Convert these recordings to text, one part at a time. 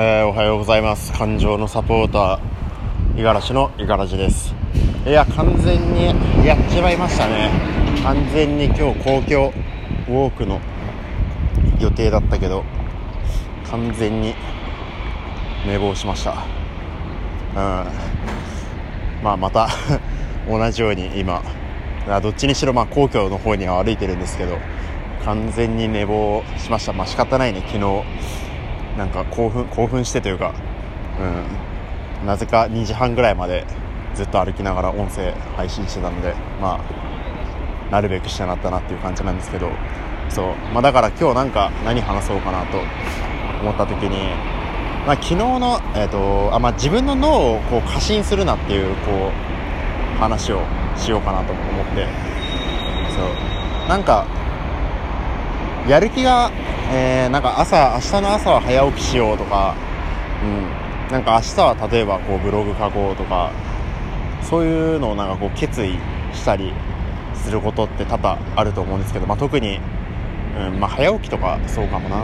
えー、おはようございます。感情のサポーター五十嵐の五十嵐です。いや完全にやっちまいましたね。完全に今日公共ウォークの予定だったけど完全に寝坊しました。うん。まあまた同じように今どっちにしろまあ皇居の方には歩いてるんですけど完全に寝坊しました。まあ仕方ないね昨日。なんか興奮興奮してというか、うん、なぜか2時半ぐらいまでずっと歩きながら音声配信してたのでまあなるべくしてなったなっていう感じなんですけどそう、まあ、だから今日なんか何話そうかなと思った時に、まあ、昨日の、えーとあまあ、自分の脳をこう過信するなっていうこう話をしようかなと思ってそう。なんかやる気がえー、なんか朝、明日の朝は早起きしようとか、うん、なんか明日は例えばこうブログ書こうとか、そういうのをなんかこう決意したりすることって多々あると思うんですけど、まあ、特に、うんまあ、早起きとかそうかもな、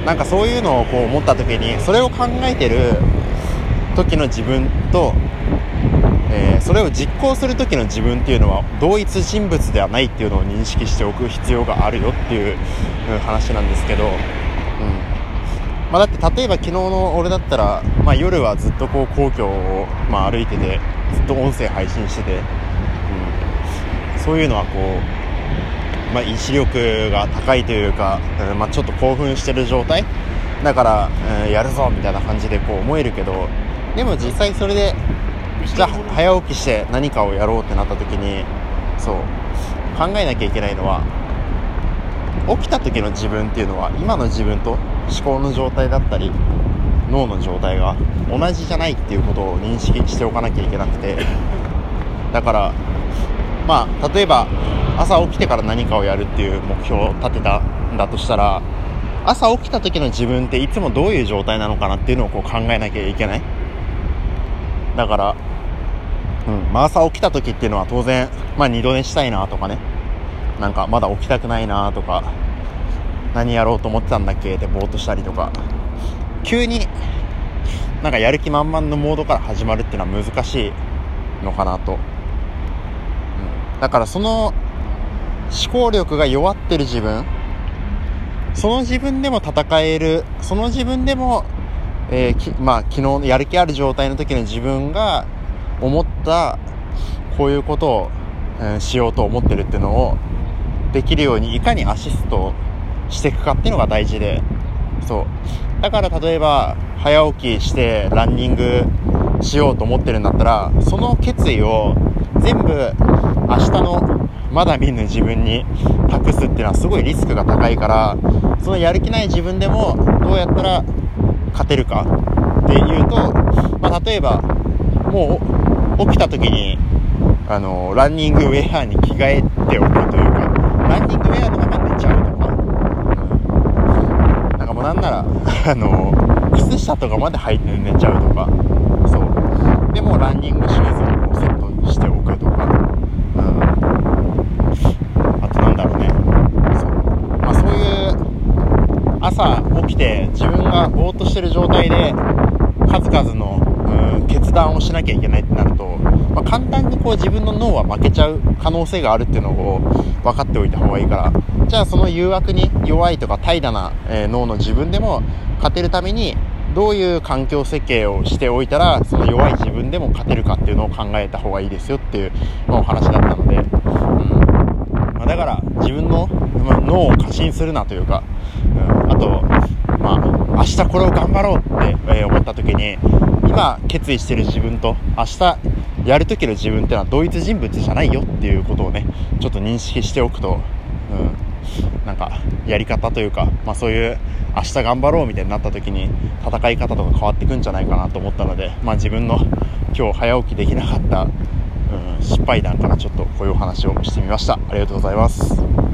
うん、なんかそういうのをこう思った時にそれを考えてる時の自分とえー、それを実行する時の自分っていうのは同一人物ではないっていうのを認識しておく必要があるよっていう話なんですけど、うん。まあ、だって例えば昨日の俺だったら、まあ、夜はずっとこう皇居を、まあ、歩いててずっと音声配信してて、うん、そういうのはこう、まあ、意志力が高いというか、うんまあ、ちょっと興奮してる状態。だから、うん、やるぞみたいな感じでこう思えるけどでも実際それでじゃあ早起きして何かをやろうってなった時にそう考えなきゃいけないのは起きた時の自分っていうのは今の自分と思考の状態だったり脳の状態が同じじゃないっていうことを認識しておかなきゃいけなくて。だからまあ例えば朝起きてから何かをやるっていう目標を立てたんだとしたら朝起きた時の自分っていつもどういう状態なのかなっていうのをこう考えなきゃいけない。だからうん、まあ、朝起きた時っていうのは当然、まあ、二度寝したいなとかね、なんかまだ起きたくないなとか、何やろうと思ってたんだっけ？ってぼーっとしたりとか、急になんかやる気満々のモードから始まるっていうのは難しいのかなと。うん、だからその思考力が弱ってる自分、その自分でも戦える、その自分でも、えー、まあ昨日やる気ある状態の時の自分が思ったこういうことを、えしようと思ってるっていうのをできるようにいかにアシストしていくかっていうのが大事でそう。だから例えば早起きしてランニングしようと思ってるんだったらその決意を全部明日のまだ見ぬ自分に託すっていうのはすごいリスクが高いからそのやる気ない自分でもどうやったら勝てるか？っていうと、まあ、例えばもう起きた時に、あの、ランニングウェアに着替えておくというか、ランニングウェアのまま寝ちゃうとか、なんかもうなんなら、あの、靴下とかまで履いて寝ちゃうとか、そう。でもランニングシューズをセットにしておくとか、うん。あとなんだろうね。そう。まあそういう、朝起きて自分がぼーっとしてる状態で、数々の決断をしなきゃいけないってなると、まあ、簡単にこう自分の脳は負けちゃう可能性があるっていうのを分かっておいた方がいいから。じゃあその誘惑に弱いとか怠惰な、え脳の自分でも勝てるためにどういう環境設計をしておいたらその弱い自分でも勝てるかっていうのを考えた方がいいですよっていう、まあ、お話だったので、うん。まあ、だから自分の、まあ、脳を過信するなというか、うん、とまあ明日これを頑張ろうって、え思った時に今決意してる自分と明日やる時の自分っていうのは同一人物じゃないよっていうことをねちょっと認識しておくと、うん、なんかやり方というか、まあ、そういう明日頑張ろうみたいになった時に戦い方とか変わってくんじゃないかなと思ったので、まあ、自分の今日早起きできなかった、うん、失敗談からちょっとこういうお話をしてみました。ありがとうございます。